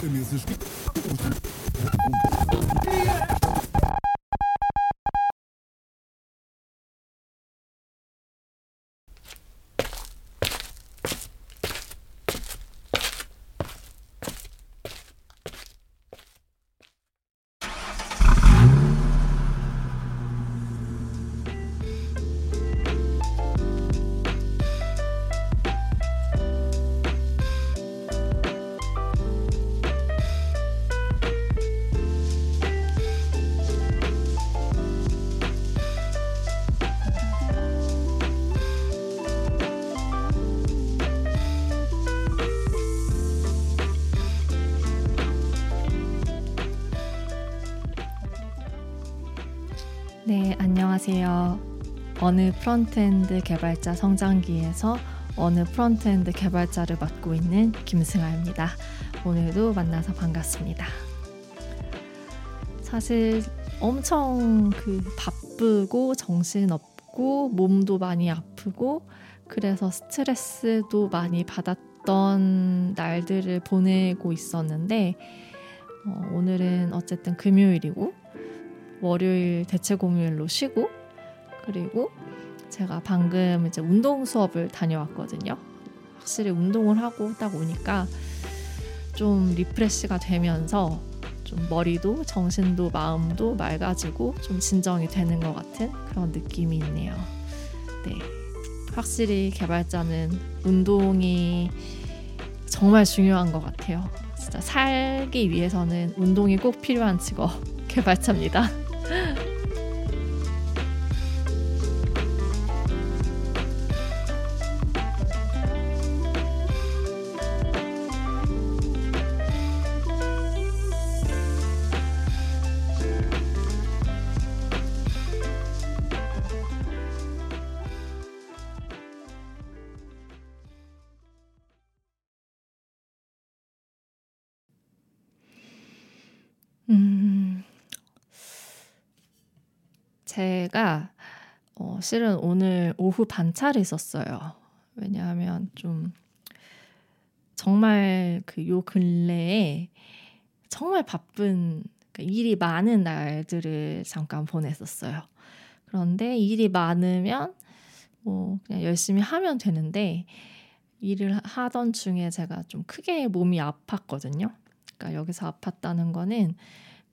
Camisas. 네, 안녕하세요. 어느 frontend 개발자 성장기에서 어느 frontend 개발자를 맡고 있는 김승아입니다. 오늘도 만나서 반갑습니다. 사실 엄청 그 바쁘고 정신없고 몸도 많이 아프고 그래서 스트레스도 많이 받았던 날들을 보내고 있었는데 어, 오늘은 어쨌든 금요일이고 월요일 대체 공휴일로 쉬고 그리고 제가 방금 이제 운동 수업을 다녀왔거든요. 확실히 운동을 하고 딱 오니까 좀 리프레시가 되면서 좀 머리도 정신도 마음도 맑아지고 좀 진정이 되는 것 같은 그런 느낌이 있네요. 네. 확실히 개발자는 운동이 정말 중요한 것 같아요. 진짜 살기 위해서는 운동이 꼭 필요한 직업 개발자입니다. 嗯。제가 어, 실은 오늘 오후 반차를 있었어요. 왜냐하면 좀 정말 그 요 근래에 정말 바쁜 그러니까 일이 많은 날들을 잠깐 보냈었어요. 그런데 일이 많으면 뭐 그냥 열심히 하면 되는데 일을 하던 중에 제가 좀 크게 몸이 아팠거든요. 그러니까 여기서 아팠다는 거는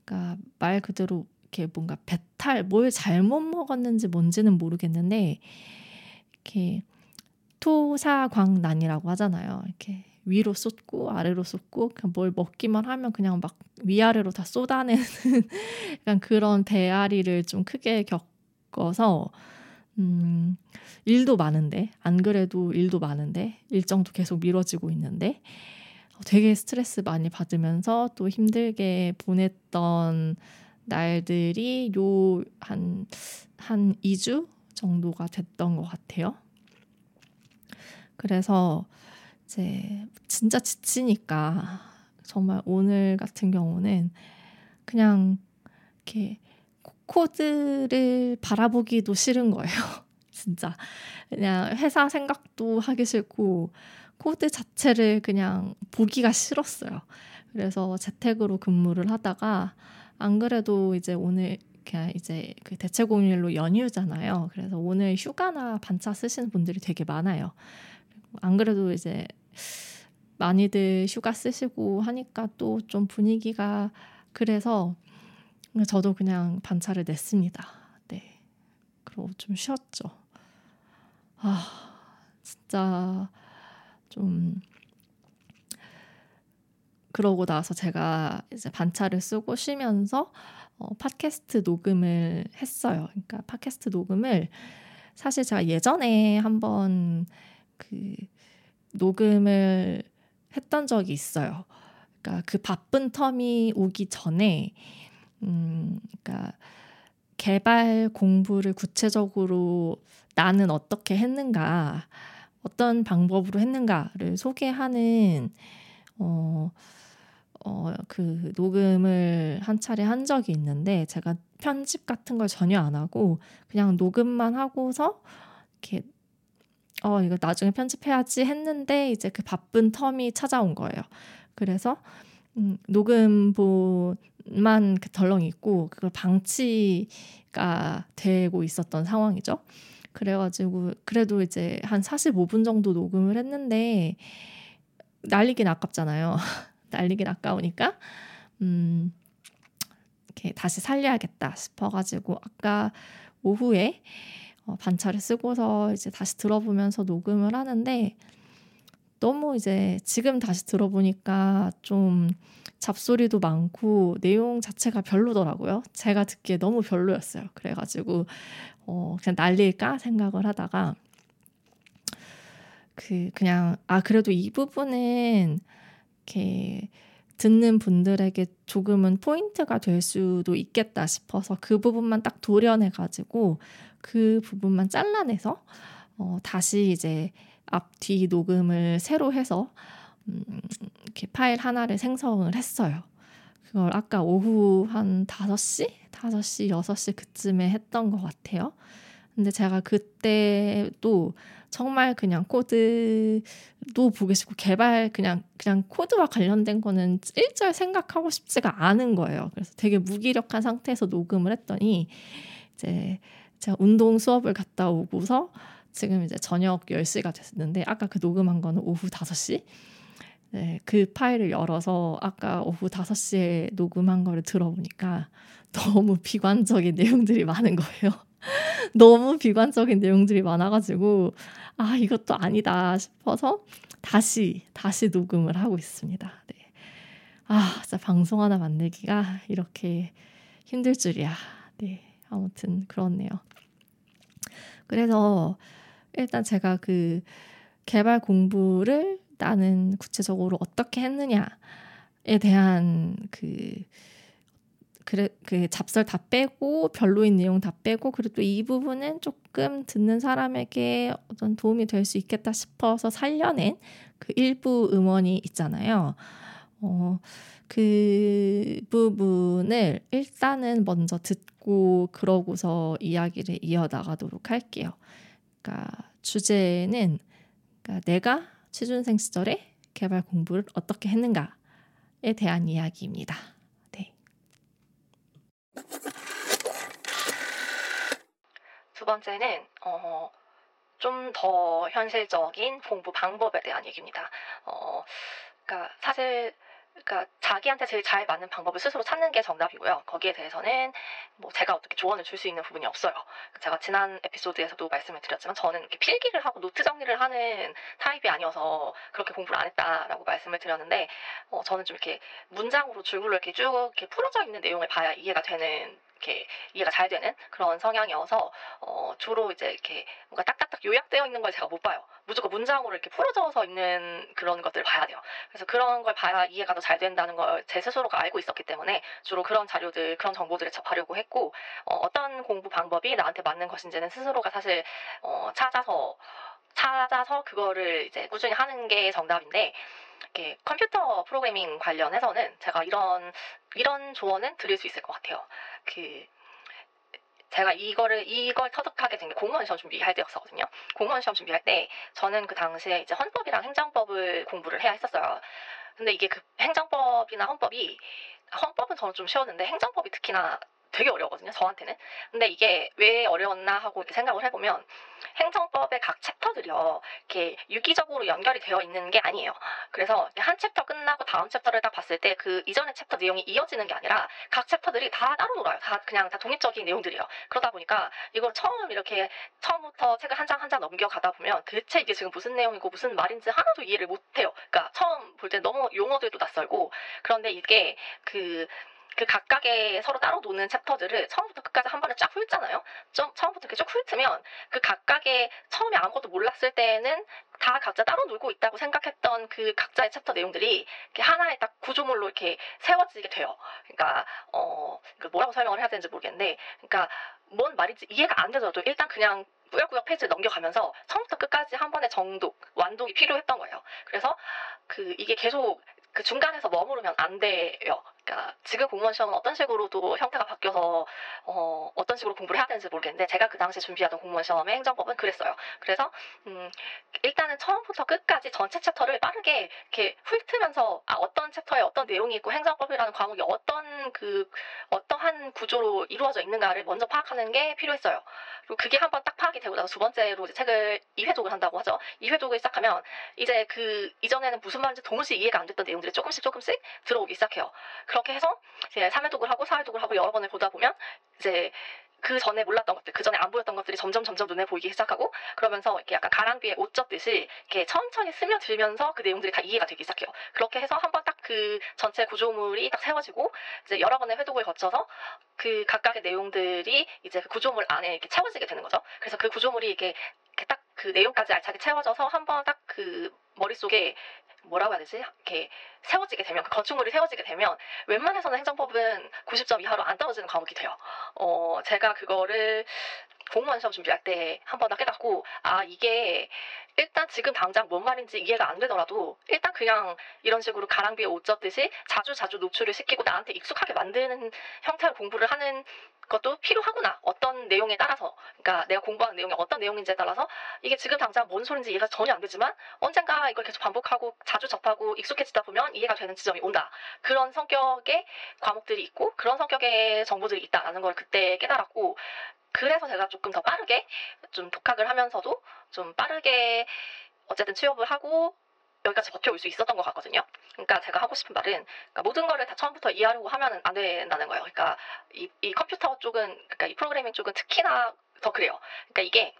그러니까 말 그대로 이렇게 뭔가 배탈 뭘 잘못 먹었는지 뭔지는 모르겠는데 이렇게 토사광난이라고 하잖아요. 이렇게 위로 쏟고 아래로 쏟고 그냥 뭘 먹기만 하면 그냥 막 위아래로 다 쏟아내는 약간 그런 배앓이를 좀 크게 겪어서 음, 일도 많은데 안 그래도 일도 많은데 일정도 계속 미뤄지고 있는데 되게 스트레스 많이 받으면서 또 힘들게 보냈던 날들이 요 한 한 2주 정도가 됐던 것 같아요. 그래서 이제 진짜 지치니까 정말 오늘 같은 경우는 그냥 이렇게 코드를 바라보기도 싫은 거예요. 진짜 그냥 회사 생각도 하기 싫고 코드 자체를 그냥 보기가 싫었어요. 그래서 재택으로 근무를 하다가 안 그래도 이제 오늘 그냥 이제 그 대체 공휴일로 연휴잖아요. 그래서 오늘 휴가나 반차 쓰시는 분들이 되게 많아요. 안 그래도 이제 많이들 휴가 쓰시고 하니까 또 좀 분위기가 그래서 저도 그냥 반차를 냈습니다. 네. 그리고 좀 쉬었죠. 아, 진짜 좀 그러고 나서 제가 이제 반차를 쓰고 쉬면서 어, 팟캐스트 녹음을 했어요. 그러니까 팟캐스트 녹음을 사실 제가 예전에 한번 그 녹음을 했던 적이 있어요. 그러니까 그 바쁜 텀이 오기 전에 음 그러니까 개발 공부를 구체적으로 나는 어떻게 했는가, 어떤 방법으로 했는가를 소개하는 어, 어, 그 녹음을 한 차례 한 적이 있는데 제가 편집 같은 걸 전혀 안 하고 그냥 녹음만 하고서 이렇게 어 이거 나중에 편집해야지 했는데 이제 그 바쁜 텀이 찾아온 거예요. 그래서 음, 녹음본만 덜렁 있고 그걸 방치가 되고 있었던 상황이죠. 그래가지고 그래도 이제 한 45분 정도 녹음을 했는데 날리긴 아깝잖아요. 날리긴 아까우니까 음 이렇게 다시 살려야겠다 싶어가지고 아까 오후에 어, 반차를 쓰고서 이제 다시 들어보면서 녹음을 하는데 너무 이제 지금 다시 들어보니까 좀 잡소리도 많고 내용 자체가 별로더라고요. 제가 듣기에 너무 별로였어요. 그래가지고 어, 그냥 날릴까 생각을 하다가 그 그냥 아 그래도 이 부분은 이렇게 듣는 분들에게 조금은 포인트가 될 수도 있겠다 싶어서 그 부분만 딱 도려내 가지고 그 부분만 잘라내서 어, 다시 이제 앞뒤 녹음을 새로 해서 음, 이렇게 파일 하나를 생성을 했어요. 그걸 아까 오후 한 5시? 5시, 6시 그쯤에 했던 것 같아요. 근데 제가 그때도 정말 그냥 코드도 보기 싫고 개발 그냥 그냥 코드와 관련된 거는 일절 생각하고 싶지가 않은 거예요. 그래서 되게 무기력한 상태에서 녹음을 했더니 이제 제가 운동 수업을 갔다 오고서 지금 이제 저녁 10시가 됐는데 아까 그 녹음한 거는 오후 5시. 네, 그 파일을 열어서 아까 오후 5시에 녹음한 거를 들어보니까 너무 비관적인 내용들이 많은 거예요. 너무 비관적인 내용들이 많아가지고 아 이것도 아니다 싶어서 다시 다시 녹음을 하고 있습니다. 네. 아 진짜 방송 하나 만들기가 이렇게 힘들 줄이야. 네 아무튼 그렇네요. 그래서 일단 제가 그 개발 공부를 나는 구체적으로 어떻게 했느냐에 대한 그 그래 그 잡설 다 빼고 별로인 내용 다 빼고 그리고 또 이 부분은 조금 듣는 사람에게 어떤 도움이 될 수 있겠다 싶어서 살려낸 그 일부 음원이 있잖아요. 어, 그 부분을 일단은 먼저 듣고 그러고서 이야기를 이어나가도록 할게요. 그러니까 주제는 그러니까 내가 취준생 시절에 개발 공부를 어떻게 했는가에 대한 이야기입니다. 두 번째는 어, 좀 더 현실적인 공부 방법에 대한 얘기입니다. 어, 그러니까 사실 그러니까 자기한테 제일 잘 맞는 방법을 스스로 찾는 게 정답이고요. 거기에 대해서는 뭐 제가 어떻게 조언을 줄 수 있는 부분이 없어요. 제가 지난 에피소드에서도 말씀을 드렸지만 저는 이렇게 필기를 하고 노트 정리를 하는 타입이 아니어서 그렇게 공부를 안 했다라고 말씀을 드렸는데 어, 저는 좀 이렇게 문장으로 줄글로 이렇게 쭉 이렇게 풀어져 있는 내용을 봐야 이해가 되는 이렇게 이해가 잘 되는 그런 성향이어서 어, 주로 이제 이렇게 뭔가 딱딱딱 요약되어 있는 걸 제가 못 봐요. 무조건 문장으로 이렇게 풀어져서 있는 그런 것들을 봐야 돼요. 그래서 그런 걸 봐야 이해가 더 잘 된다는 걸 제 스스로가 알고 있었기 때문에 주로 그런 자료들, 그런 정보들을 접하려고 했고 어, 떤 공부 방법이 나한테 맞는 것인지는 스스로가 사실 어, 찾아서 찾아서 그거를 이제 꾸준히 하는 게 정답인데 이렇게 컴퓨터 프로그래밍 관련해서는 제가 이런 이런 조언은 드릴 수 있을 것 같아요. 그 제가 이거를 이걸 터득하게 된 게 공무원 시험 준비할 때였었거든요. 공무원 시험 준비할 때 저는 그 당시에 이제 헌법이랑 행정법을 공부를 해야 했었어요. 근데 이게 그 행정법이나 헌법이 헌법은 저는 좀 쉬웠는데 행정법이 특히나 되게 어려웠거든요. 저한테는. 근데 이게 왜 어려웠나 하고 이렇게 생각을 해보면 행정법의 각 챕터들이요. 이렇게 유기적으로 연결이 되어 있는 게 아니에요. 그래서 한 챕터 끝나고 다음 챕터를 딱 봤을 때 그 이전의 챕터 내용이 이어지는 게 아니라 각 챕터들이 다 따로 놀아요. 다 그냥 다 독립적인 내용들이에요. 그러다 보니까 이걸 처음 이렇게 처음부터 책을 한 장 한 장 넘겨가다 보면 대체 이게 지금 무슨 내용이고 무슨 말인지 하나도 이해를 못해요. 그러니까 처음 볼 때 너무 용어들도 낯설고 그런데 이게 그 그 각각의 서로 따로 노는 챕터들을 처음부터 끝까지 한 번에 쫙 훑잖아요. 좀 처음부터 이렇게 쭉 훑으면 그 각각의 처음에 아무것도 몰랐을 때는 다 각자 따로 놀고 있다고 생각했던 그 각자의 챕터 내용들이 하나의 딱 구조물로 이렇게 세워지게 돼요. 그러니까 어 뭐라고 설명을 해야 되는지 모르겠는데, 그러니까 뭔 말인지 이해가 안 되더라도 일단 그냥 꾸역꾸역 페이지를 넘겨가면서 처음부터 끝까지 한 번의 정독, 완독이 필요했던 거예요. 그래서 그 이게 계속 그 중간에서 머무르면 안 돼요. 그러니까 지금 공무원 시험은 어떤 식으로도 형태가 바뀌어서 어, 어떤 식으로 공부를 해야 되는지 모르겠는데 제가 그 당시 준비하던 공무원 시험의 행정법은 그랬어요. 그래서 음, 일단은 처음부터 끝까지 전체 챕터를 빠르게 이렇게 훑으면서 아, 어떤 챕터에 어떤 내용이 있고 행정법이라는 과목이 어떤 그 어떠한 구조로 이루어져 있는가를 먼저 파악하는 게 필요했어요. 그리고 그게 한번 딱 파악이 되고 나서 두 번째로 이제 책을 2회독을 한다고 하죠. 2회독을 시작하면 이제 그 이전에는 무슨 말인지 동시에 이해가 안 됐던 내용들이 조금씩 조금씩 들어오기 시작해요. 그렇게 해서 이제 3회독을 하고 4회독을 하고 여러 번을 보다 보면 이제 그 전에 몰랐던 것들, 그 전에 안 보였던 것들이 점점 점점 눈에 보이기 시작하고 그러면서 이렇게 약간 가랑비에 옷 젖듯이 이렇게 천천히 스며들면서 그 내용들이 다 이해가 되기 시작해요. 그렇게 해서 한번 딱 그 전체 구조물이 딱 세워지고 이제 여러 번의 회독을 거쳐서 그 각각의 내용들이 이제 그 구조물 안에 이렇게 채워지게 되는 거죠. 그래서 그 구조물이 이렇게 딱 그 내용까지 알차게 채워져서 한번 딱 그 머릿속에 뭐라고 해야 되지? 이렇게 세워지게 되면 그 건축물이 세워지게 되면 웬만해서는 행정법은 90점 이하로 안 떨어지는 과목이 돼요. 어, 제가 그거를 공무원 시험 준비할 때 한번더 깨닫고 아 이게 일단 지금 당장 뭔 말인지 이해가 안 되더라도 일단 그냥 이런 식으로 가랑비에 옷 젖듯이 자주 자주 노출을 시키고 나한테 익숙하게 만드는 형태의 공부를 하는 것도 필요하구나. 어떤 내용에 따라서, 그러니까 내가 공부하는 내용이 어떤 내용인지에 따라서 이게 지금 당장 뭔 소린지 이해가 전혀 안 되지만 언젠가 이걸 계속 반복하고 자주 접하고 익숙해지다 보면 이해가 되는 지점이 온다. 그런 성격의 과목들이 있고 그런 성격의 정보들이 있다라는 걸 그때 깨달았고 그래서 제가 조금 더 빠르게 좀 독학을 하면서도 좀 빠르게 어쨌든 취업을 하고 여기까지 버텨올 수 있었던 것 같거든요. 그러니까 제가 하고 싶은 말은 그러니까 모든 거를 다 처음부터 이해하려고 하면 안 된다는 거예요. 그러니까 이, 이 컴퓨터 쪽은 그러니까 이 프로그래밍 쪽은 특히나 더 그래요. 그러니까 이게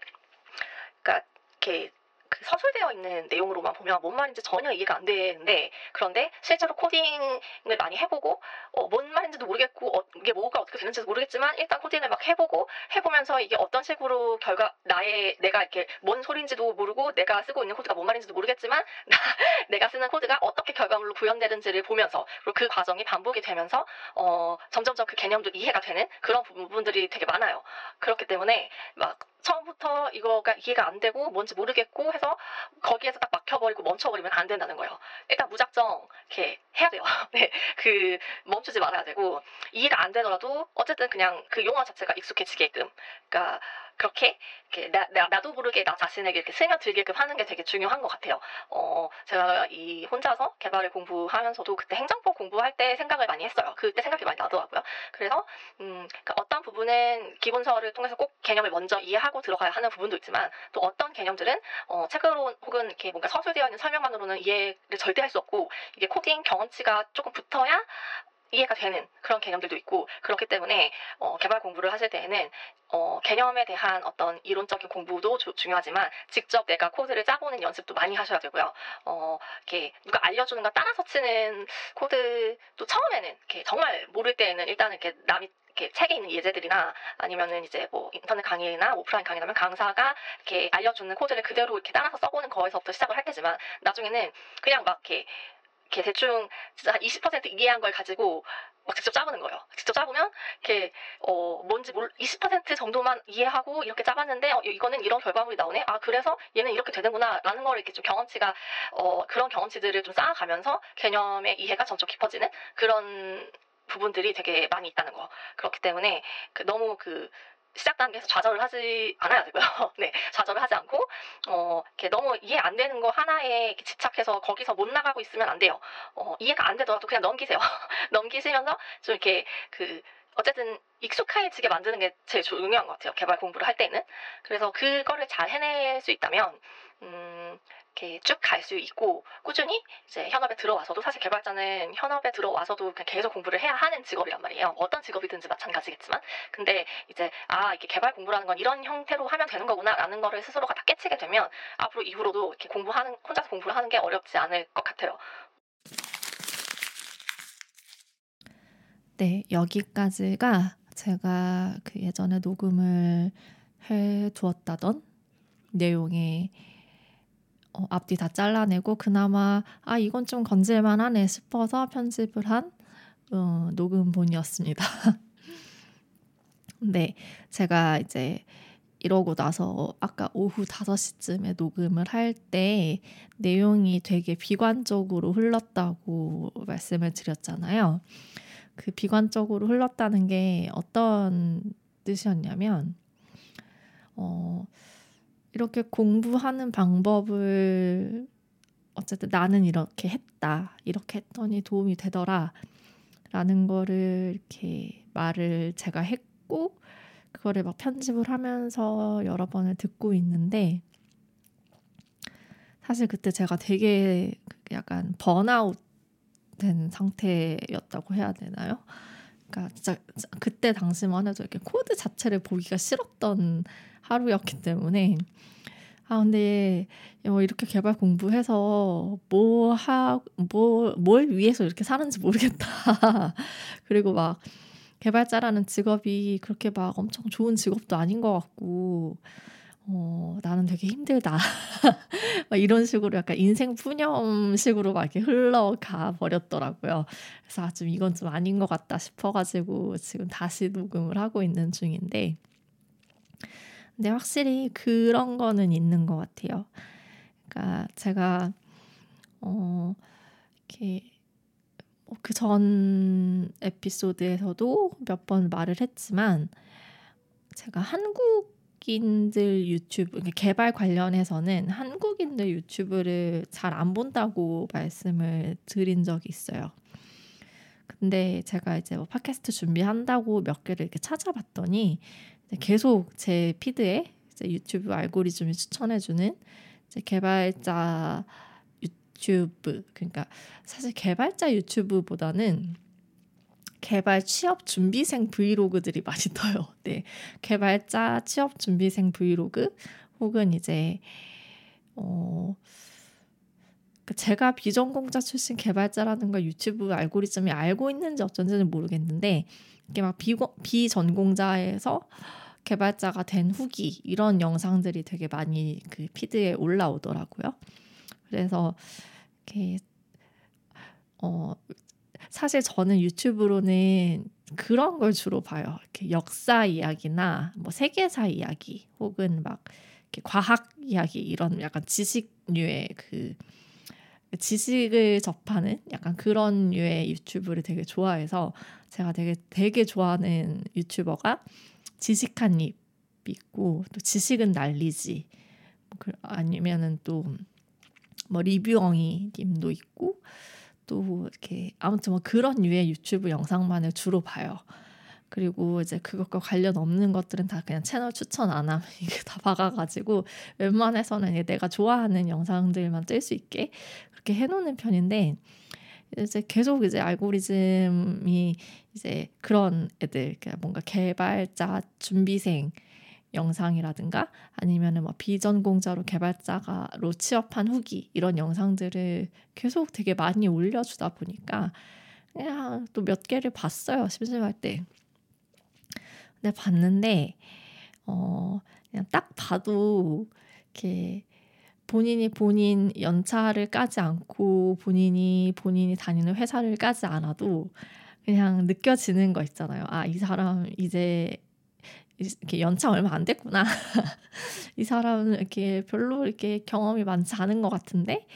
그러니까 이렇게 그 서술되어 있는 내용으로만 보면 뭔 말인지 전혀 이해가 안 되는데 그런데 실제로 코딩을 많이 해보고 어, 뭔 말인지도 모르겠고 어, 이게 뭐가 어떻게 되는지도 모르겠지만 일단 코딩을 막 해보고 해보면서 이게 어떤 식으로 결과 나의 내가 이렇게 뭔 소리인지도 모르고 내가 쓰고 있는 코드가 뭔 말인지도 모르겠지만 나, 내가 쓰는 코드가 어떻게 결과물로 구현되는지를 보면서 그리고 그 과정이 반복이 되면서 어, 점점점 그 개념도 이해가 되는 그런 부분들이 되게 많아요. 그렇기 때문에 막 처음부터 이거가 이해가 안 되고 뭔지 모르겠고 해서 거기에서 딱 막혀버리고 멈춰버리면 안 된다는 거예요. 일단 무작정 이렇게 해야 돼요. 네, 그 멈추지 말아야 되고 이해가 안 되더라도 어쨌든 그냥 그 용어 자체가 익숙해지게끔, 그러니까 그렇게 나, 나, 나 도 모르게 나 자신에게 이렇게 스며들게끔 하는 게 되게 중요한 것 같아요. 어, 제가 이 혼자서 개발을 공부하면서도 그때 행정법 공부할 때 생각을 많이 했어요. 그때 생각이 많이 나더라고요. 그래서 음, 그러니까 어떤 부분은 기본서를 통해서 꼭 개념을 먼저 이해하 고 들어가야 하는 부분도 있지만 또 어떤 개념들은 어, 책으로 혹은 이렇게 뭔가 서술되어 있는 설명만으로는 이해를 절대 할 수 없고 이게 코딩 경험치가 조금 붙어야 이해가 되는 그런 개념들도 있고 그렇기 때문에 어, 개발 공부를 하실 때에는 어, 개념에 대한 어떤 이론적인 공부도 조, 중요하지만 직접 내가 코드를 짜보는 연습도 많이 하셔야 되고요. 어, 이렇게 누가 알려주는 거 따라서 치는 코드도 처음에는 이렇게 정말 모를 때에는 일단 이렇게 남이 이렇게 책에 있는 예제들이나 아니면은 이제 뭐 인터넷 강의나 오프라인 강의라면 강사가 이렇게 알려주는 코드를 그대로 이렇게 따라서 써보는 거에서부터 시작을 할 테지만 나중에는 그냥 막 이렇게 이렇게 대충 진짜 한 20% 이해한 걸 가지고 막 직접 짜보는 거예요. 직접 짜보면 이렇게 어 뭔지 몰 20% 정도만 이해하고 이렇게 짜봤는데 어, 이거는 이런 결과물이 나오네. 아 그래서 얘는 이렇게 되는구나라는 걸 이렇게 좀 경험치가 어 그런 경험치들을 좀 쌓아가면서 개념의 이해가 점점 깊어지는 그런 부분들이 되게 많이 있다는 거. 그렇기 때문에 그 너무 그 시작 단계에서 좌절을 하지 않아야 되고요. 네, 좌절을 하지 않고 어, 이렇게 너무 이해 안 되는 거 하나에 집착해서 거기서 못 나가고 있으면 안 돼요. 어, 이해가 안 되더라도 그냥 넘기세요. 넘기시면서 좀 이렇게 그 어쨌든 익숙해지게 만드는 게 제일 중요한 것 같아요. 개발 공부를 할 때는. 그래서 그거를 잘 해낼 수 있다면 음, 이렇게 쭉 갈 수 있고 꾸준히 이제 현업에 들어와서도 사실 개발자는 현업에 들어와서도 그냥 계속 공부를 해야 하는 직업이란 말이에요. 어떤 직업이든지 마찬가지겠지만 근데 이제 아 이렇게 개발 공부라는 건 이런 형태로 하면 되는 거구나라는 거를 스스로가 다 깨치게 되면 앞으로 이후로도 이렇게 공부하는 혼자서 공부를 하는 게 어렵지 않을 것 같아요. 네, 여기까지가 제가 그 예전에 녹음을 해 두었다던 내용의 어, 앞뒤 다 잘라내고 그나마 아 이건 좀 건질만하네 싶어서 편집을 한 어, 녹음본이었습니다. 네, 제가 이제 이러고 나서 아까 오후 5시쯤에 녹음을 할 때 내용이 되게 비관적으로 흘렀다고 말씀을 드렸잖아요. 그 비관적으로 흘렀다는 게 어떤 뜻이었냐면 어 이렇게 공부하는 방법을 어쨌든 나는 이렇게 했다. 이렇게 했더니 도움이 되더라. 라는 거를 이렇게 말을 제가 했고 그거를 막 편집을 하면서 여러 번을 듣고 있는데 사실 그때 제가 되게 약간 번아웃 된 상태였다고 해야 되나요? 그러니까 진짜 그때 당시만 해도 이렇게 코드 자체를 보기가 싫었던 하루였기 때문에 아 근데 뭐 이렇게 개발 공부해서 뭐하뭐뭘 위해서 이렇게 사는지 모르겠다. 그리고 막 개발자라는 직업이 그렇게 막 엄청 좋은 직업도 아닌 것 같고 어, 나는 되게 힘들다. 막 이런 식으로 약간 인생 푸념식으로 막 이렇게 흘러가 버렸더라고요. 그래서 아, 좀 이건 좀 아닌 것 같다 싶어가지고 지금 다시 녹음을 하고 있는 중인데, 근데 확실히 그런 거는 있는 것 같아요. 그러니까 제가, 어, 이렇게, 뭐 그전 에피소드에서도 몇 번 말을 했지만, 제가 한국 한국인들 유튜브 개발 관련해서는 한국인들 유튜브를 잘 안 본다고 말씀을 드린 적이 있어요. 근데 제가 이제 뭐 팟캐스트 준비한다고 몇 개를 이렇게 찾아봤더니 계속 제 피드에 유튜브 알고리즘이 추천해주는 개발자 유튜브 그러니까 사실 개발자 유튜브보다는 개발 취업 준비생 브이로그들이 많이 떠요. 네. 개발자 취업 준비생 브이로그 혹은 이제 어그 제가 비전공자 출신 개발자라는 걸 유튜브 알고리즘이 알고 있는지 어쩐지는 모르겠는데 이게 막 비고, 비전공자에서 개발자가 된 후기 이런 영상들이 되게 많이 그 피드에 올라오더라고요. 그래서 이렇게 어 사실 저는 유튜브로는 그런 걸 주로 봐요. 이렇게 역사 이야기나 뭐 세계사 이야기 혹은 막 과학 이야기 이런 약간 지식류의 그 지식을 접하는 약간 그런 류의 유튜브를 되게 좋아해서 제가 되게 되게 좋아하는 유튜버가 지식한 입 있고 또 지식은 날리지 뭐그 아니면은 또 뭐 리뷰엉이 님도 있고 또 이렇게 아무튼 뭐 그런 류의 유튜브 영상만을 주로 봐요. 그리고 이제 그것과 관련 없는 것들은 다 그냥 채널 추천 안 하면 이게 다 박아가지고 웬만해서는 내가 좋아하는 영상들만 뜰 수 있게 그렇게 해놓는 편인데 이제 계속 이제 알고리즘이 이제 그런 애들 그러니까 뭔가 개발자 준비생 영상이라든가 아니면은 뭐 비전공자로 개발자가로 취업한 후기 이런 영상들을 계속 되게 많이 올려주다 보니까 그냥 또 몇 개를 봤어요 심심할 때. 근데 봤는데 어 그냥 딱 봐도 이렇게 본인이 본인 연차를 까지 않고 본인이 본인이 다니는 회사를 까지 않아도 그냥 느껴지는 거 있잖아요. 아, 이 사람 이제 이렇게 연차 얼마 안 됐구나. 이 사람은 이렇게 별로 이렇게 경험이 많지 않은 것 같은데,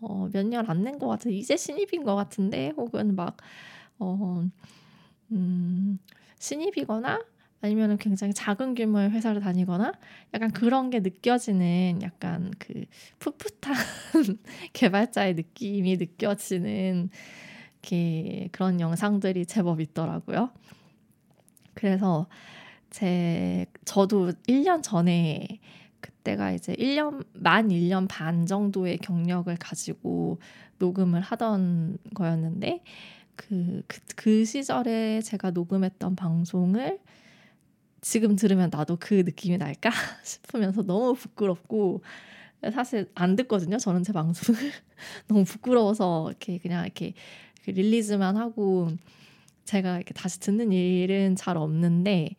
어, 몇 년 안 된 것 같아. 이제 신입인 것 같은데, 혹은 막, 어, 음, 신입이거나 아니면 굉장히 작은 규모의 회사를 다니거나 약간 그런 게 느껴지는 약간 그 풋풋한 개발자의 느낌이 느껴지는 그런 영상들이 제법 있더라고요. 그래서 제 저도 1년 전에 그때가 이제 1년 만 1년 반 정도의 경력을 가지고 녹음을 하던 거였는데 그, 그, 그 시절에 제가 녹음했던 방송을 지금 들으면 나도 그 느낌이 날까 싶으면서 너무 부끄럽고 사실 안 듣거든요. 저는 제 방송을 너무 부끄러워서 이렇게 그냥 이렇게 릴리즈만 하고 제가 이렇게 다시 듣는 일은 잘 없는데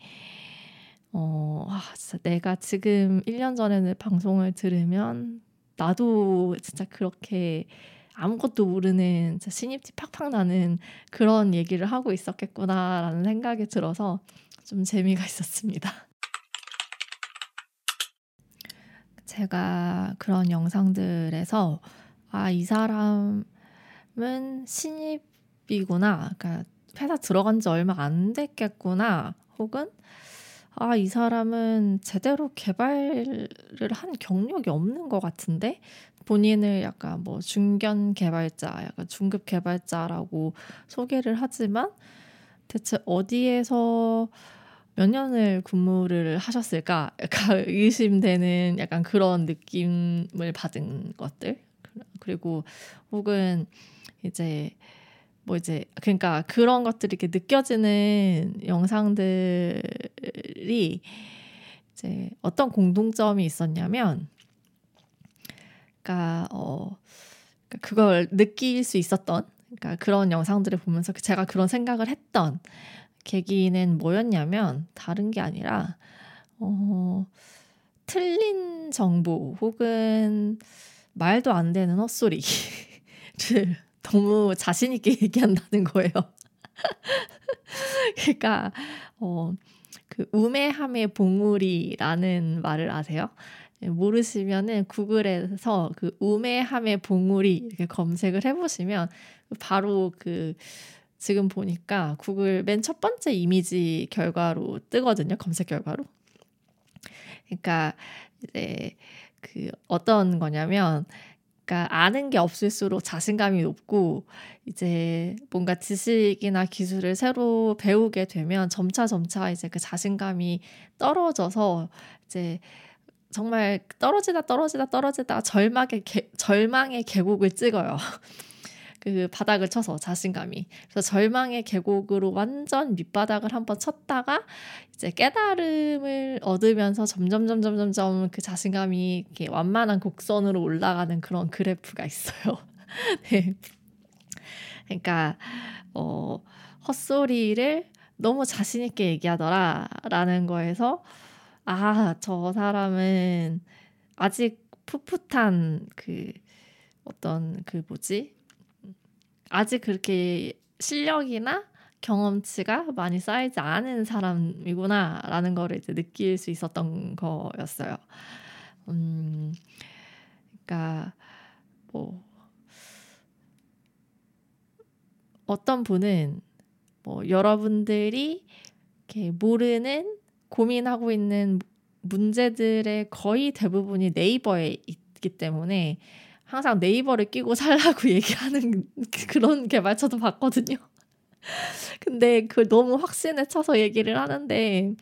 어, 아, 진짜 내가 지금 1년 전에는 방송을 들으면 나도 진짜 그렇게 아무것도 모르는 신입티 팍팍 나는 그런 얘기를 하고 있었겠구나라는 생각이 들어서 좀 재미가 있었습니다. 제가 그런 영상들에서 아, 이 사람은 신입이구나. 그러니까 회사 들어간 지 얼마 안 됐겠구나. 혹은 아, 이 사람은 제대로 개발을 한 경력이 없는 것 같은데 본인을 약간 뭐 중견 개발자, 약간 중급 개발자라고 소개를 하지만 대체 어디에서 몇 년을 근무를 하셨을까? 약간 의심되는 약간 그런 느낌을 받은 것들. 그리고 혹은 이제 뭐 이제 그러니까 그런 것들이 이렇게 느껴지는 영상들이 이제 어떤 공동점이 있었냐면 그러니까 어 그러니까 그걸 느낄 수 있었던 그러니까 그런 영상들을 보면서 제가 그런 생각을 했던 계기는 뭐였냐면 다른 게 아니라 어 틀린 정보 혹은 말도 안 되는 헛소리를 너무 자신 있게 얘기한다는 거예요. 그러니까 어, 그 우매함의 봉우리라는 말을 아세요? 예, 모르시면은 구글에서 그 우매함의 봉우리 이렇게 검색을 해보시면 바로 그 지금 보니까 구글 맨 첫 번째 이미지 결과로 뜨거든요. 검색 결과로. 그러니까 이제 그 어떤 거냐면 그러니까 아는 게 없을수록 자신감이 높고 이제 뭔가 지식이나 기술을 새로 배우게 되면 점차 점차 이제 그 자신감이 떨어져서 이제 정말 떨어지다 떨어지다 떨어지다 절망의 개, 절망의 계곡을 찍어요. 그 바닥을 쳐서 자신감이 그래서 절망의 계곡으로 완전 밑바닥을 한번 쳤다가 이제 깨달음을 얻으면서 점점 점점 점점 그 자신감이 이렇게 완만한 곡선으로 올라가는 그런 그래프가 있어요. 네. 그러니까 어 헛소리를 너무 자신 있게 얘기하더라라는 거에서 아, 저 사람은 아직 풋풋한 그 어떤 그 뭐지? 아직 그렇게 실력이나 경험치가 많이 쌓이지 않은 사람이구나라는 거를 이제 느낄 수 있었던 거였어요. 음, 그러니까 뭐 어떤 분은 뭐 여러분들이 이렇게 모르는 고민하고 있는 문제들의 거의 대부분이 네이버에 있기 때문에 항상 네이버를 끼고 살라고 얘기하는 그런 개발처도 봤거든요. 근데 그 너무 확신에 차서 얘기를 하는데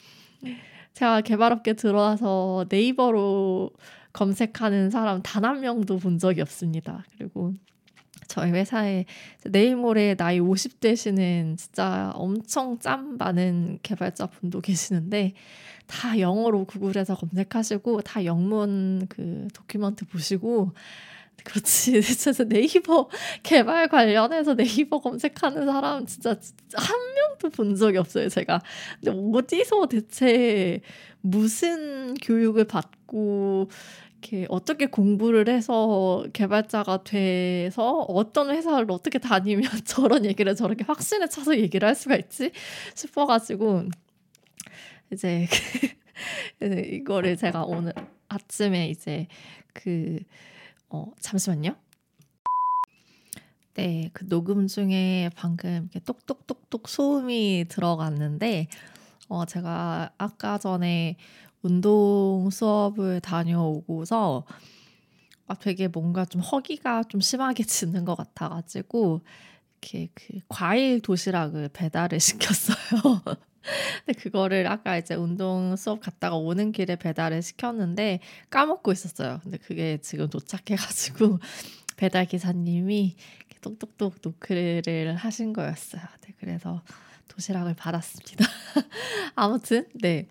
제가 개발업계 들어와서 네이버로 검색하는 사람 단 한 명도 본 적이 없습니다. 그리고 저희 회사에 내일 모레 나이 50대시는 진짜 엄청 짬 많은 개발자 분도 계시는데 다 영어로 구글에서 검색하시고 다 영문 그 도큐먼트 보시고 그렇지. 진짜 네이버 개발 관련해서 네이버 검색하는 사람 진짜 한 명도 본 적이 없어요, 제가. 근데 어디서 대체 무슨 교육을 받고 이렇게 어떻게 공부를 해서 개발자가 돼서 어떤 회사를 어떻게 다니면 저런 얘기를 저렇게 확신에 차서 얘기를 할 수가 있지 싶어가지고 이제 이거를 제가 오늘 아침에 이제 그 어, 잠시만요. 네, 그 녹음 중에 방금 이렇게 똑똑똑똑 소음이 들어갔는데, 어, 제가 아까 전에 운동 수업을 다녀오고서 아, 되게 뭔가 좀 허기가 좀 심하게 지는 것 같아가지고, 이렇게 그 과일 도시락을 배달을 시켰어요. 근데 그거를 아까 이제 운동 수업 갔다가 오는 길에 배달을 시켰는데 까먹고 있었어요. 근데 그게 지금 도착해가지고 배달 기사님이 똑똑똑 노크를 하신 거였어요. 네, 그래서 도시락을 받았습니다. 아무튼 네.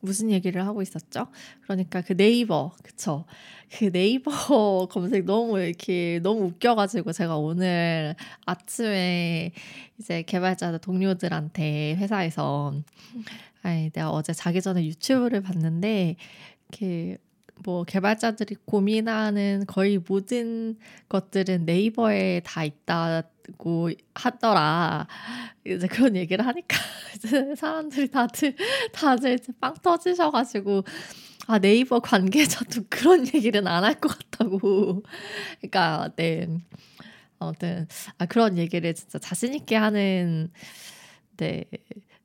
무슨 얘기를 하고 있었죠? 그러니까 그 네이버, 그쵸? 그 네이버 검색 너무 이렇게 너무 웃겨가지고 제가 오늘 아침에 이제 개발자 동료들한테 회사에서 아니 내가 어제 자기 전에 유튜브를 봤는데 이렇게 뭐 개발자들이 고민하는 거의 모든 것들은 네이버에 다 있다 고 하더라. 이제 그런 얘기를 하니까 이제 사람들이 다들 다들 이제 빵 터지셔가지고 아 네이버 관계자도 그런 얘기는 안 할 것 같다고. 그러니까 네. 아무튼 아 그런 얘기를 진짜 자신 있게 하는 네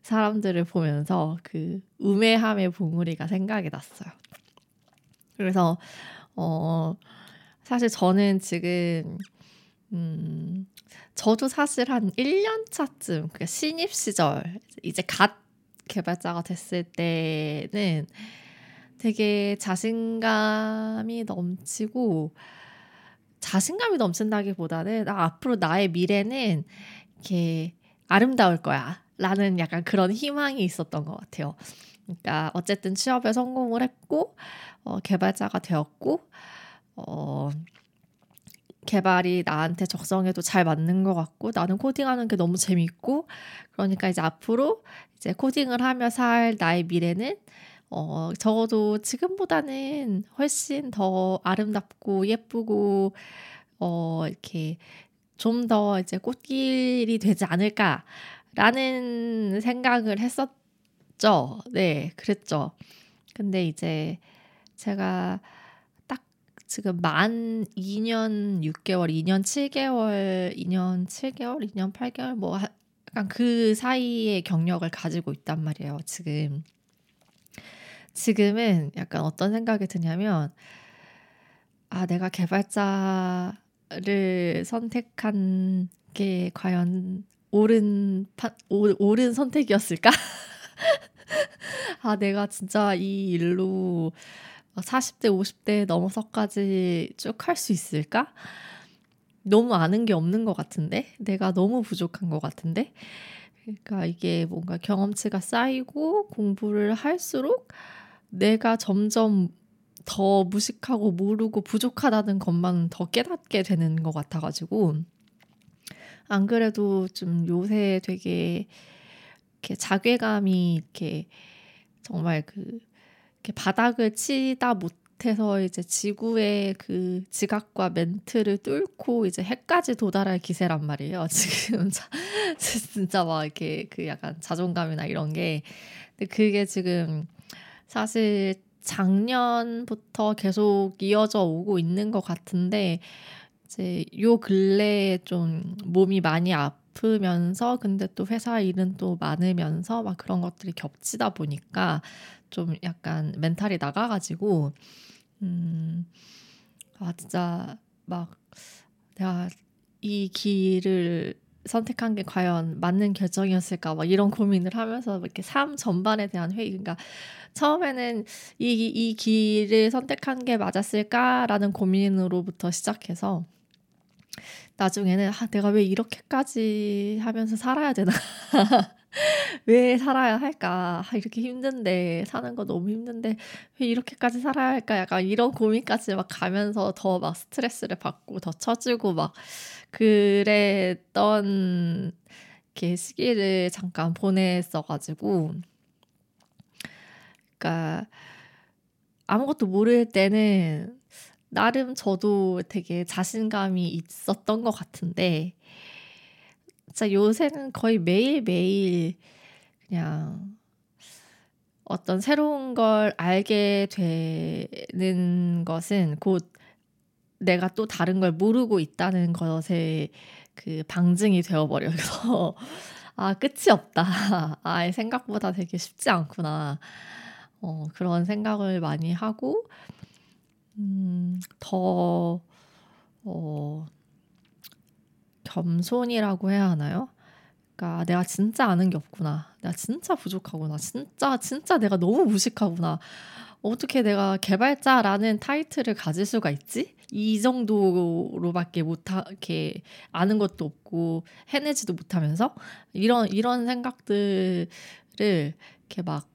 사람들을 보면서 그 우매함의 봉우리가 생각이 났어요. 그래서 어 사실 저는 지금 음 저도 사실 한 1년 차쯤 그러니까 신입 시절 이제 갓 개발자가 됐을 때는 되게 자신감이 넘치고 자신감이 넘친다기보다는 나 앞으로 나의 미래는 이렇게 아름다울 거야. 라는 약간 그런 희망이 있었던 것 같아요. 그러니까 어쨌든 취업에 성공을 했고 어, 개발자가 되었고 어, 개발이 나한테 적성에도 잘 맞는 것 같고 나는 코딩하는 게 너무 재밌고 그러니까 이제 앞으로 이제 코딩을 하며 살 나의 미래는 어, 적어도 지금보다는 훨씬 더 아름답고 예쁘고 어, 이렇게 좀 더 이제 꽃길이 되지 않을까라는 생각을 했었죠. 네, 그랬죠. 근데 이제 제가 지금 만 2년 6개월, 2년 7개월, 2년 7개월, 2년 8개월 뭐 약간 그 사이의 경력을 가지고 있단 말이에요. 지금 지금은 약간 어떤 생각이 드냐면 아 내가 개발자를 선택한 게 과연 옳은 파, 오, 옳은 선택이었을까? 아 내가 진짜 이 일로 40대, 50대 넘어서까지 쭉 할 수 있을까? 너무 아는 게 없는 것 같은데? 내가 너무 부족한 것 같은데? 그러니까 이게 뭔가 경험치가 쌓이고 공부를 할수록 내가 점점 더 무식하고 모르고 부족하다는 것만 더 깨닫게 되는 것 같아가지고 안 그래도 좀 요새 되게 이렇게 자괴감이 이렇게 정말 그 이렇게 바닥을 치다 못해서 이제 지구의 그 지각과 멘트를 뚫고 이제 해까지 도달할 기세란 말이에요. 지금 진짜 막 이렇게 그 약간 자존감이나 이런 게 근데 그게 지금 사실 작년부터 계속 이어져 오고 있는 것 같은데 이제 요 근래에 좀 몸이 많이 아프면서 근데 또 회사 일은 또 많으면서 막 그런 것들이 겹치다 보니까 좀 약간 멘탈이 나가가지고 음, 아 진짜 막 내가 이 길을 선택한 게 과연 맞는 결정이었을까? 막 이런 고민을 하면서 이렇게 삶 전반에 대한 회의. 그러니까 처음에는 이, 이 길을 선택한 게 맞았을까라는 고민으로부터 시작해서 나중에는 아, 내가 왜 이렇게까지 하면서 살아야 되나 왜 살아야 할까? 아, 이렇게 힘든데, 사는 거 너무 힘든데, 왜 이렇게까지 살아야 할까? 약간 이런 고민까지 막 가면서 더 막 스트레스를 받고, 더 처지고, 막, 그랬던 게 시기를 잠깐 보냈어가지고, 그니까, 아무것도 모를 때는, 나름 저도 되게 자신감이 있었던 것 같은데, 진짜 요새는 거의 매일매일 그냥 어떤 새로운 걸 알게 되는 것은 곧 내가 또 다른 걸 모르고 있다는 것에 그 방증이 되어버려서 아 끝이 없다. 아 생각보다 되게 쉽지 않구나. 어, 그런 생각을 많이 하고 음, 더 어, 겸손이라고 해야 하나요? 그러니까 내가 진짜 아는 게 없구나. 내가 진짜 부족하구나. 진짜 진짜 내가 너무 무식하구나. 어떻게 내가 개발자라는 타이틀을 가질 수가 있지? 이 정도로밖에 못하 게 아는 것도 없고 해내지도 못하면서 이런 이런 생각들을 이렇게 막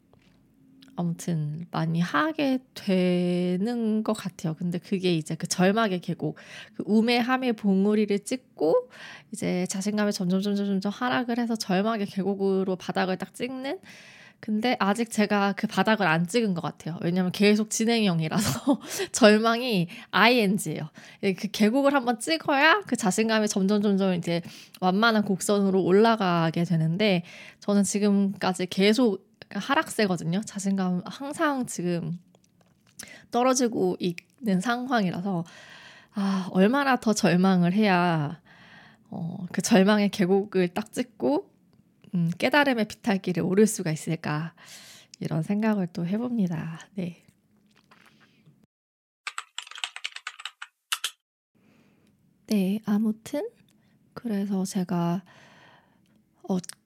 아무튼 많이 하게 되는 것 같아요. 근데 그게 이제 그 절망의 계곡, 그 우매함의 봉우리를 찍고 이제 자신감이 점점 점점 점점 하락을 해서 절망의 계곡으로 바닥을 딱 찍는. 근데 아직 제가 그 바닥을 안 찍은 것 같아요. 왜냐면 계속 진행형이라서 절망이 ing예요. 그 계곡을 한번 찍어야 그 자신감이 점점 점점 이제 완만한 곡선으로 올라가게 되는데 저는 지금까지 계속 하락세거든요. 자신감 항상 지금 떨어지고 있는 상황이라서 아, 얼마나 더 절망을 해야 어, 그 절망의 계곡을 딱 찍고 음, 깨달음의 비탈길에 오를 수가 있을까 이런 생각을 또 해봅니다. 네. 네, 아무튼 그래서 제가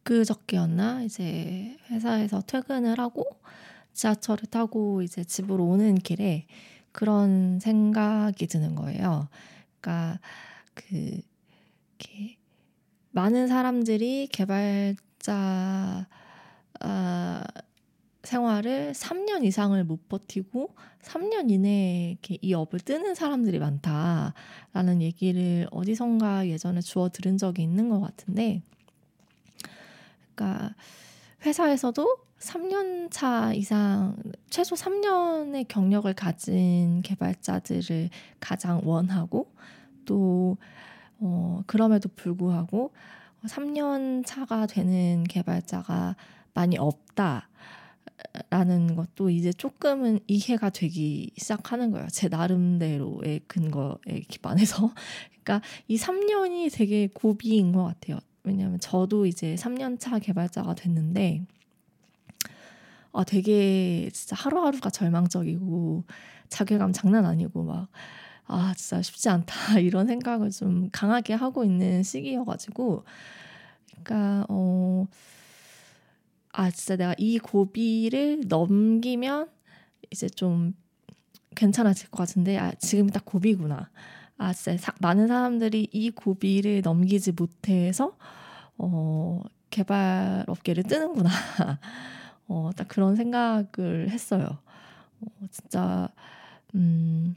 엊그저께였나 이제 회사에서 퇴근을 하고 지하철을 타고 이제 집으로 오는 길에 그런 생각이 드는 거예요. 그러니까 그 이렇게 많은 사람들이 개발자 아, 생활을 3년 이상을 못 버티고 3년 이내에 이렇게 이 업을 뜨는 사람들이 많다라는 얘기를 어디선가 예전에 주워 들은 적이 있는 것 같은데, 그러니까 회사에서도 3년 차 이상, 최소 3년의 경력을 가진 개발자들을 가장 원하고, 또, 어, 그럼에도 불구하고 3년 차가 되는 개발자가 많이 없다. 라는 것도 이제 조금은 이해가 되기 시작하는 거예요. 제 나름대로의 근거에 기반해서. 그러니까 이 3년이 되게 고비인 것 같아요. 왜냐하면 저도 이제 3년 차 개발자가 됐는데, 아, 되게 진짜 하루하루가 절망적이고, 자괴감 장난 아니고, 막, 아, 진짜 쉽지 않다. 이런 생각을 좀 강하게 하고 있는 시기여가지고, 그러니까, 어, 아, 진짜 내가 이 고비를 넘기면 이제 좀 괜찮아질 것 같은데, 아, 지금이 딱 고비구나. 아, 진짜 사, 많은 사람들이 이 고비를 넘기지 못해서, 어, 개발 업계를 뜨는구나. 어, 딱 그런 생각을 했어요. 어, 진짜, 음,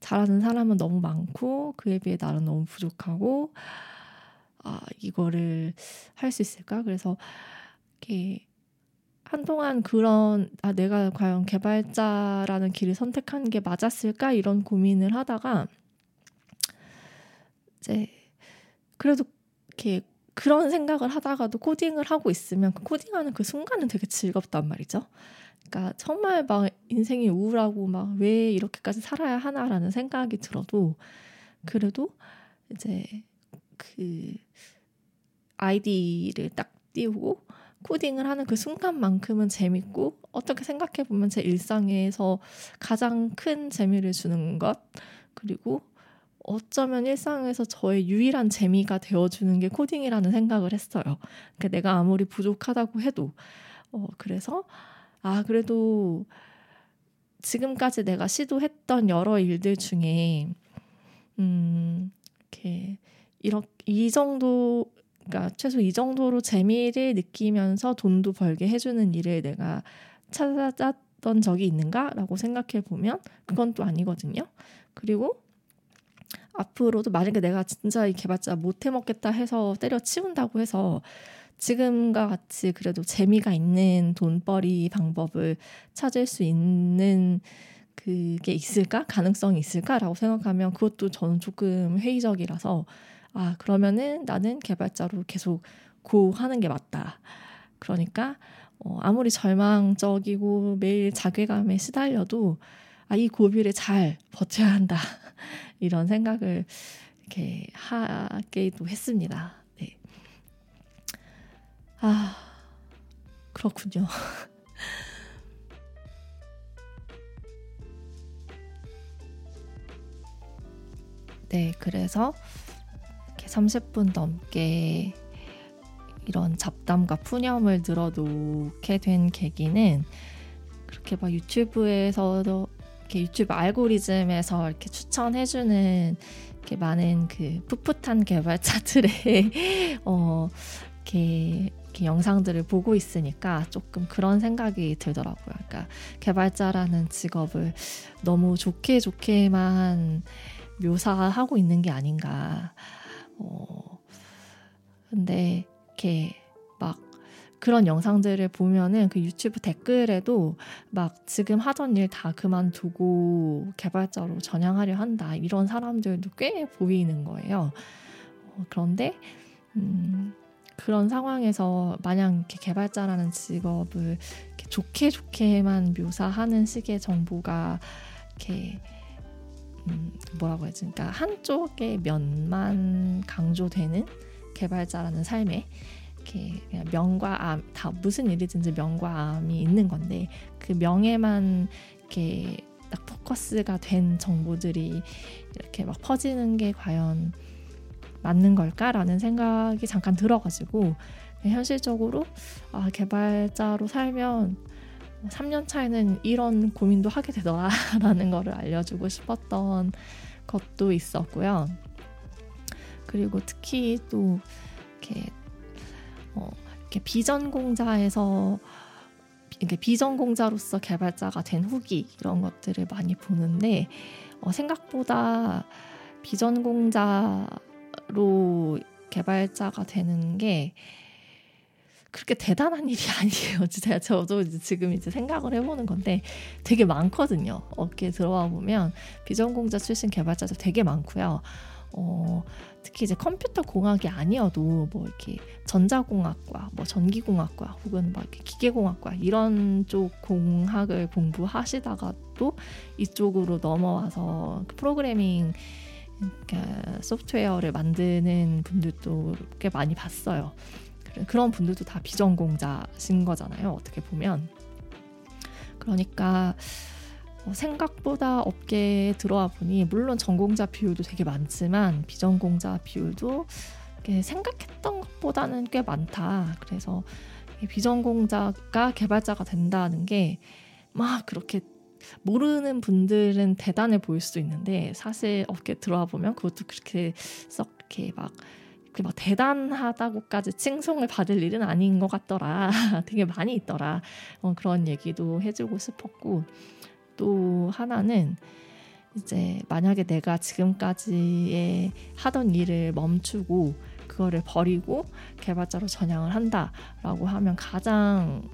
잘하는 사람은 너무 많고, 그에 비해 나는 너무 부족하고, 아, 이거를 할 수 있을까? 그래서, 이렇게 한동안 그런 아 내가 과연 개발자라는 길을 선택한 게 맞았을까 이런 고민을 하다가 이제 그래도 이렇게 그런 생각을 하다가도 코딩을 하고 있으면 그 코딩하는 그 순간은 되게 즐겁단 말이죠. 그러니까 정말 막 인생이 우울하고 막 왜 이렇게까지 살아야 하나라는 생각이 들어도 그래도 이제 그 아이디를 딱 띄우고 코딩을 하는 그 순간만큼은 재밌고 어떻게 생각해 보면 제 일상에서 가장 큰 재미를 주는 것 그리고 어쩌면 일상에서 저의 유일한 재미가 되어주는 게 코딩이라는 생각을 했어요. 그러니까 내가 아무리 부족하다고 해도 어 그래서 아 그래도 지금까지 내가 시도했던 여러 일들 중에 음 이렇게 이 정도 그러니까 최소 이 정도로 재미를 느끼면서 돈도 벌게 해주는 일을 내가 찾았던 적이 있는가라고 생각해 보면 그건 또 아니거든요. 그리고 앞으로도 만약에 내가 진짜 이 개발자 못 해먹겠다 해서 때려치운다고 해서 지금과 같이 그래도 재미가 있는 돈벌이 방법을 찾을 수 있는 그게 있을까? 가능성이 있을까라고 생각하면 그것도 저는 조금 회의적이라서 아, 그러면은 나는 개발자로 계속 고하는 게 맞다. 그러니까 어, 아무리 절망적이고 매일 자괴감에 시달려도 아, 이 고비를 잘 버텨야 한다. 이런 생각을 이렇게 하기도 했습니다. 네. 아, 그렇군요. 네, 그래서 30분 넘게 이런 잡담과 푸념을 들어놓게 된 계기는 그렇게 막 유튜브에서도 이렇게 유튜브 알고리즘에서 이렇게 추천해주는 이렇게 많은 그 풋풋한 개발자들의 어 이렇게, 이렇게 영상들을 보고 있으니까 조금 그런 생각이 들더라고요. 그러니까 개발자라는 직업을 너무 좋게 좋게만 묘사하고 있는 게 아닌가. 어, 근데 이렇게 막 그런 영상들을 보면은 그 유튜브 댓글에도 막 지금 하던 일 다 그만두고 개발자로 전향하려 한다 이런 사람들도 꽤 보이는 거예요. 어, 그런데 음, 그런 상황에서 마냥 이렇게 개발자라는 직업을 이렇게 좋게 좋게만 묘사하는 식의 정보가 이렇게 음, 뭐라고 해야지? 그러니까 한쪽의 면만 강조되는 개발자라는 삶에 이렇게 그냥 명과 암, 다 무슨 일이든지 명과 암이 있는 건데 그 명에만 이렇게 딱 포커스가 된 정보들이 이렇게 막 퍼지는 게 과연 맞는 걸까라는 생각이 잠깐 들어가지고 현실적으로 아, 개발자로 살면 3년 차에는 이런 고민도 하게 되더라라는 거를 알려주고 싶었던 것도 있었고요. 그리고 특히 또 이렇게, 어, 이렇게 비전공자에서 이게 비전공자로서 개발자가 된 후기 이런 것들을 많이 보는데 어, 생각보다 비전공자로 개발자가 되는 게 그렇게 대단한 일이 아니에요. 진짜 저도 이제 지금 이제 생각을 해보는 건데 되게 많거든요. 어깨 들어와 보면 비전공자 출신 개발자도 되게 많고요. 어, 특히 이제 컴퓨터 공학이 아니어도 뭐 이렇게 전자공학과, 뭐 전기공학과 혹은 막 이렇게 기계공학과 이런 쪽 공학을 공부하시다가 또 이쪽으로 넘어와서 그 프로그래밍 그러니까 소프트웨어를 만드는 분들도 꽤 많이 봤어요. 그런 분들도 다 비전공자신 거잖아요. 어떻게 보면. 그러니까 어, 생각보다 업계에 들어와 보니 물론 전공자 비율도 되게 많지만 비전공자 비율도 생각했던 것보다는 꽤 많다. 그래서 비전공자가 개발자가 된다는 게 막 그렇게 모르는 분들은 대단해 보일 수도 있는데 사실 업계 들어와 보면 그것도 그렇게 썩 이렇게 막막 대단하다고까지 칭송을 받을 일은 아닌 것 같더라. 되게 많이 있더라. 어, 그런 얘기도 해주고 싶었고 또 하나는 이제 만약에 내가 지금까지의 하던 일을 멈추고 그거를 버리고 개발자로 전향을 한다라고 하면 가장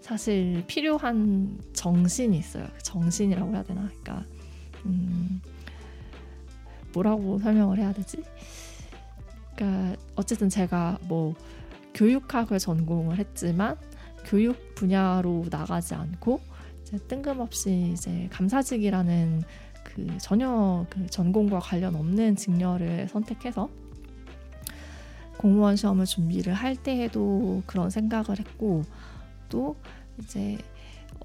사실 필요한 정신이 있어요. 정신이라고 해야 되나? 그러니까 음, 뭐라고 설명을 해야 되지? 그러니까 어쨌든 제가 뭐 교육학을 전공을 했지만 교육 분야로 나가지 않고 이제 뜬금없이 이제 감사직이라는 그 전혀 그 전공과 관련 없는 직렬을 선택해서 공무원 시험을 준비를 할 때에도 그런 생각을 했고 또 이제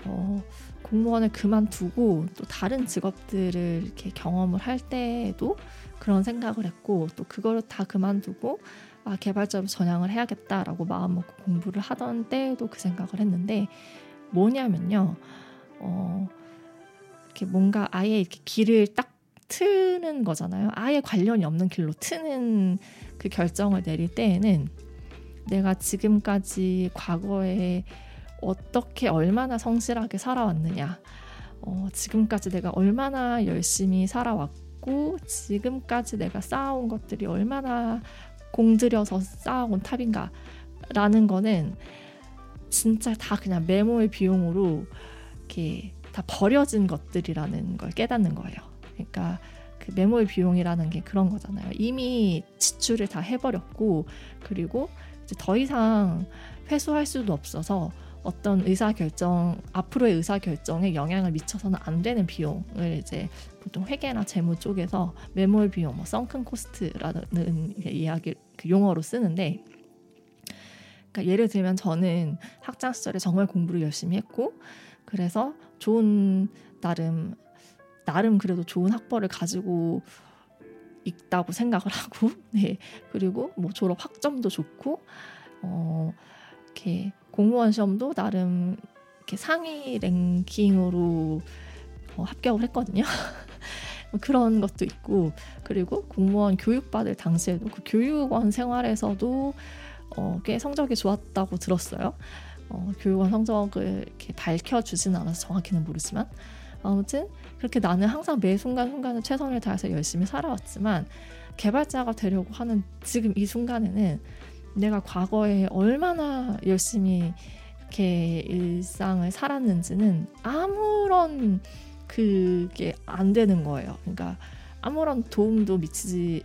어, 공무원을 그만두고 또 다른 직업들을 이렇게 경험을 할 때에도 그런 생각을 했고 또 그거를 다 그만두고 아, 개발자로 전향을 해야겠다라고 마음먹고 공부를 하던 때에도 그 생각을 했는데 뭐냐면요. 어, 이렇게 뭔가 아예 이렇게 길을 딱 트는 거잖아요. 아예 관련이 없는 길로 트는 그 결정을 내릴 때에는 내가 지금까지 과거에 어떻게 얼마나 성실하게 살아왔느냐, 어, 지금까지 내가 얼마나 열심히 살아왔고, 지금까지 내가 쌓아온 것들이 얼마나 공들여서 쌓아온 탑인가라는 거는 진짜 다 그냥 메모의 비용으로 이렇게 다 버려진 것들이라는 걸 깨닫는 거예요. 그러니까 그 매몰 비용이라는 게 그런 거잖아요. 이미 지출을 다 해버렸고 그리고 이제 더 이상 회수할 수도 없어서 어떤 의사 결정 앞으로의 의사 결정에 영향을 미쳐서는 안 되는 비용을 이제 보통 회계나 재무 쪽에서 매몰 비용, 뭐 sunken cost라는 이야기 그 용어로 쓰는데 그러니까 예를 들면 저는 학창 시절에 정말 공부를 열심히 했고 그래서 좋은 나름 나름 그래도 좋은 학벌을 가지고 있다고 생각을 하고 네 그리고 뭐 졸업 학점도 좋고 어 이렇게 공무원 시험도 나름 이렇게 상위 랭킹으로 어, 합격을 했거든요. 그런 것도 있고 그리고 공무원 교육 받을 당시에도 그 교육원 생활에서도 어, 꽤 성적이 좋았다고 들었어요. 어, 교육원 성적을 이렇게 밝혀주진 않아서 정확히는 모르지만 아무튼 그렇게 나는 항상 매 순간 순간에 최선을 다해서 열심히 살아왔지만 개발자가 되려고 하는 지금 이 순간에는 내가 과거에 얼마나 열심히 이렇게 일상을 살았는지는 아무런 그게 안 되는 거예요. 그러니까 아무런 도움도 미치지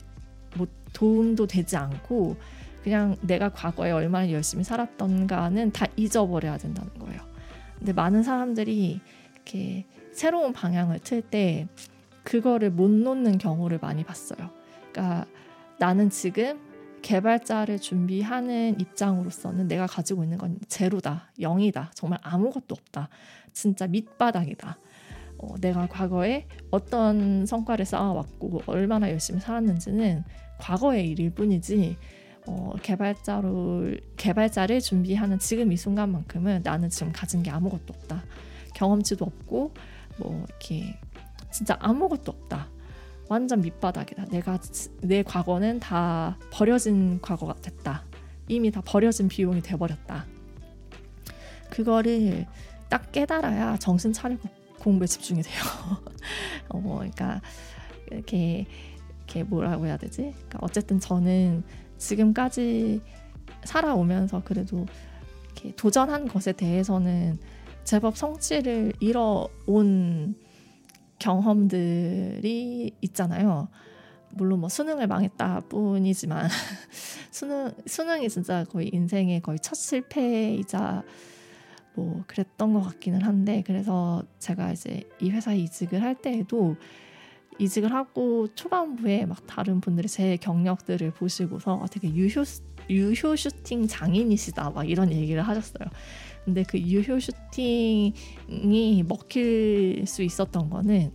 뭐 도움도 되지 않고 그냥 내가 과거에 얼마나 열심히 살았던가는 다 잊어버려야 된다는 거예요. 근데 많은 사람들이 이렇게 새로운 방향을 틀 때 그거를 못 놓는 경우를 많이 봤어요. 그러니까 나는 지금 개발자를 준비하는 입장으로서는 내가 가지고 있는 건 제로다, 영이다, 정말 아무것도 없다, 진짜 밑바닥이다. 어, 내가 과거에 어떤 성과를 쌓아왔고 얼마나 열심히 살았는지는 과거의 일일 뿐이지 어, 개발자로 개발자를 준비하는 지금 이 순간만큼은 나는 지금 가진 게 아무것도 없다. 경험치도 없고 뭐 이렇게 진짜 아무것도 없다. 완전 밑바닥이다. 내가 내 과거는 다 버려진 과거가 됐다. 이미 다 버려진 비용이 돼버렸다. 그거를 딱 깨달아야 정신 차리고 공부에 집중이 돼요. 어, 그러니까 이렇게 이렇게 뭐라고 해야 되지? 그러니까 어쨌든 저는 지금까지 살아오면서 그래도 이렇게 도전한 것에 대해서는 제법 성취를 이뤄온 경험들이 있잖아요. 물론 뭐 수능을 망했다 뿐이지만 수능 수능이 진짜 거의 인생의 거의 첫 실패이자 뭐 그랬던 것 같기는 한데 그래서 제가 이제 이 회사에 이직을 할 때에도 이직을 하고 초반부에 막 다른 분들이 제 경력들을 보시고서 되게 유효 유효 슈팅 장인이시다 막 이런 얘기를 하셨어요. 근데 그 유효 슈팅이 먹힐 수 있었던 거는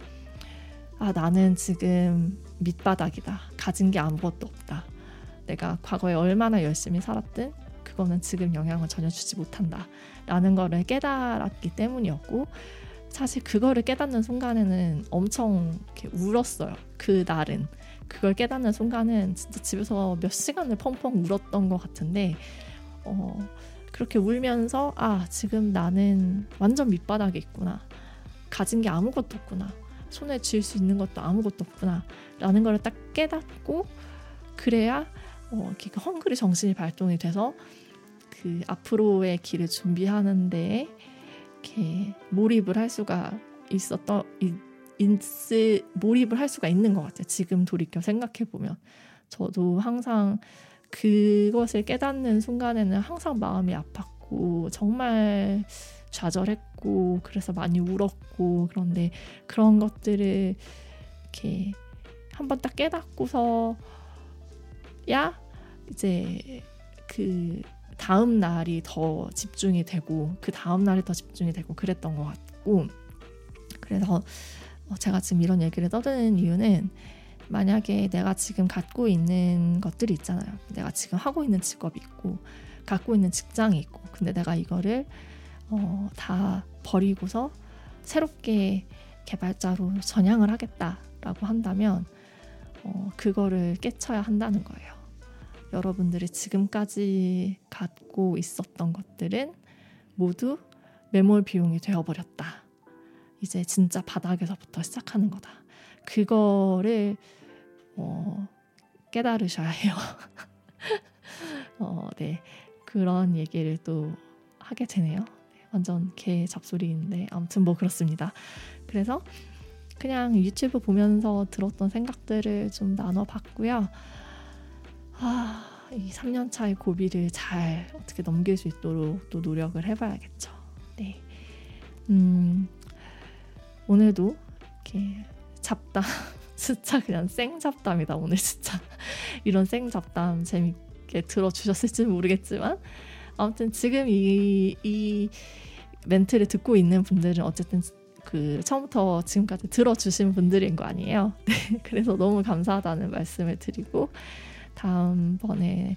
아 나는 지금 밑바닥이다. 가진 게 아무것도 없다. 내가 과거에 얼마나 열심히 살았든 그거는 지금 영향을 전혀 주지 못한다. 라는 거를 깨달았기 때문이었고 사실 그거를 깨닫는 순간에는 엄청 울었어요. 그 날은. 그걸 깨닫는 순간은 진짜 집에서 몇 시간을 펑펑 울었던 것 같은데 어, 그렇게 울면서 아 지금 나는 완전 밑바닥에 있구나. 가진 게 아무것도 없구나. 손에 쥘 수 있는 것도 아무것도 없구나. 라는 걸 딱 깨닫고 그래야 어, 이렇게 그 헝그리 정신이 발동이 돼서 그 앞으로의 길을 준비하는데 이렇게 몰입을 할 수가 있었던 인스 몰입을 할 수가 있는 것 같아요. 지금 돌이켜 생각해 보면 저도 항상 그것을 깨닫는 순간에는 항상 마음이 아팠고 정말 좌절했고 그래서 많이 울었고 그런데 그런 것들을 이렇게 한번 딱 깨닫고서 야 이제 그 다음 날이 더 집중이 되고 그 다음 날이 더 집중이 되고 그랬던 것 같고 그래서 제가 지금 이런 얘기를 떠드는 이유는 만약에 내가 지금 갖고 있는 것들이 있잖아요. 내가 지금 하고 있는 직업이 있고 갖고 있는 직장이 있고 근데 내가 이거를 어, 다 버리고서 새롭게 개발자로 전향을 하겠다라고 한다면 어, 그거를 깨쳐야 한다는 거예요. 여러분들이 지금까지 갖고 있었던 것들은 모두 매몰 비용이 되어버렸다. 이제 진짜 바닥에서부터 시작하는 거다. 그거를 어, 깨달으셔야 해요. 어, 네. 그런 얘기를 또 하게 되네요. 네, 완전 개 잡소리인데 아무튼 뭐 그렇습니다. 그래서 그냥 유튜브 보면서 들었던 생각들을 좀 나눠봤고요. 아, 이 3년 차의 고비를 잘 어떻게 넘길 수 있도록 또 노력을 해봐야겠죠. 네. 음, 오늘도 이렇게 잡담, 진짜 그냥 생 잡담이다, 오늘 진짜. 이런 생 잡담 재밌게 들어주셨을지 모르겠지만, 아무튼 지금 이, 이 멘트를 듣고 있는 분들은 어쨌든 그 처음부터 지금까지 들어주신 분들인 거 아니에요. 네, 그래서 너무 감사하다는 말씀을 드리고, 다음번에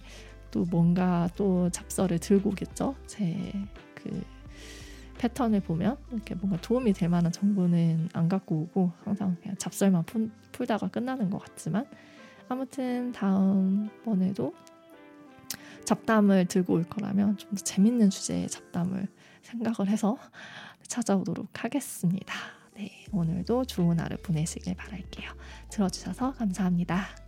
또 뭔가 또 잡서를 들고 오겠죠. 제 그 패턴을 보면 이렇게 뭔가 도움이 될 만한 정보는 안 갖고 오고 항상 그냥 잡설만 풀, 풀다가 끝나는 것 같지만 아무튼 다음번에도 잡담을 들고 올 거라면 좀 더 재밌는 주제의 잡담을 생각을 해서 찾아오도록 하겠습니다. 네, 오늘도 좋은 하루 보내시길 바랄게요. 들어주셔서 감사합니다.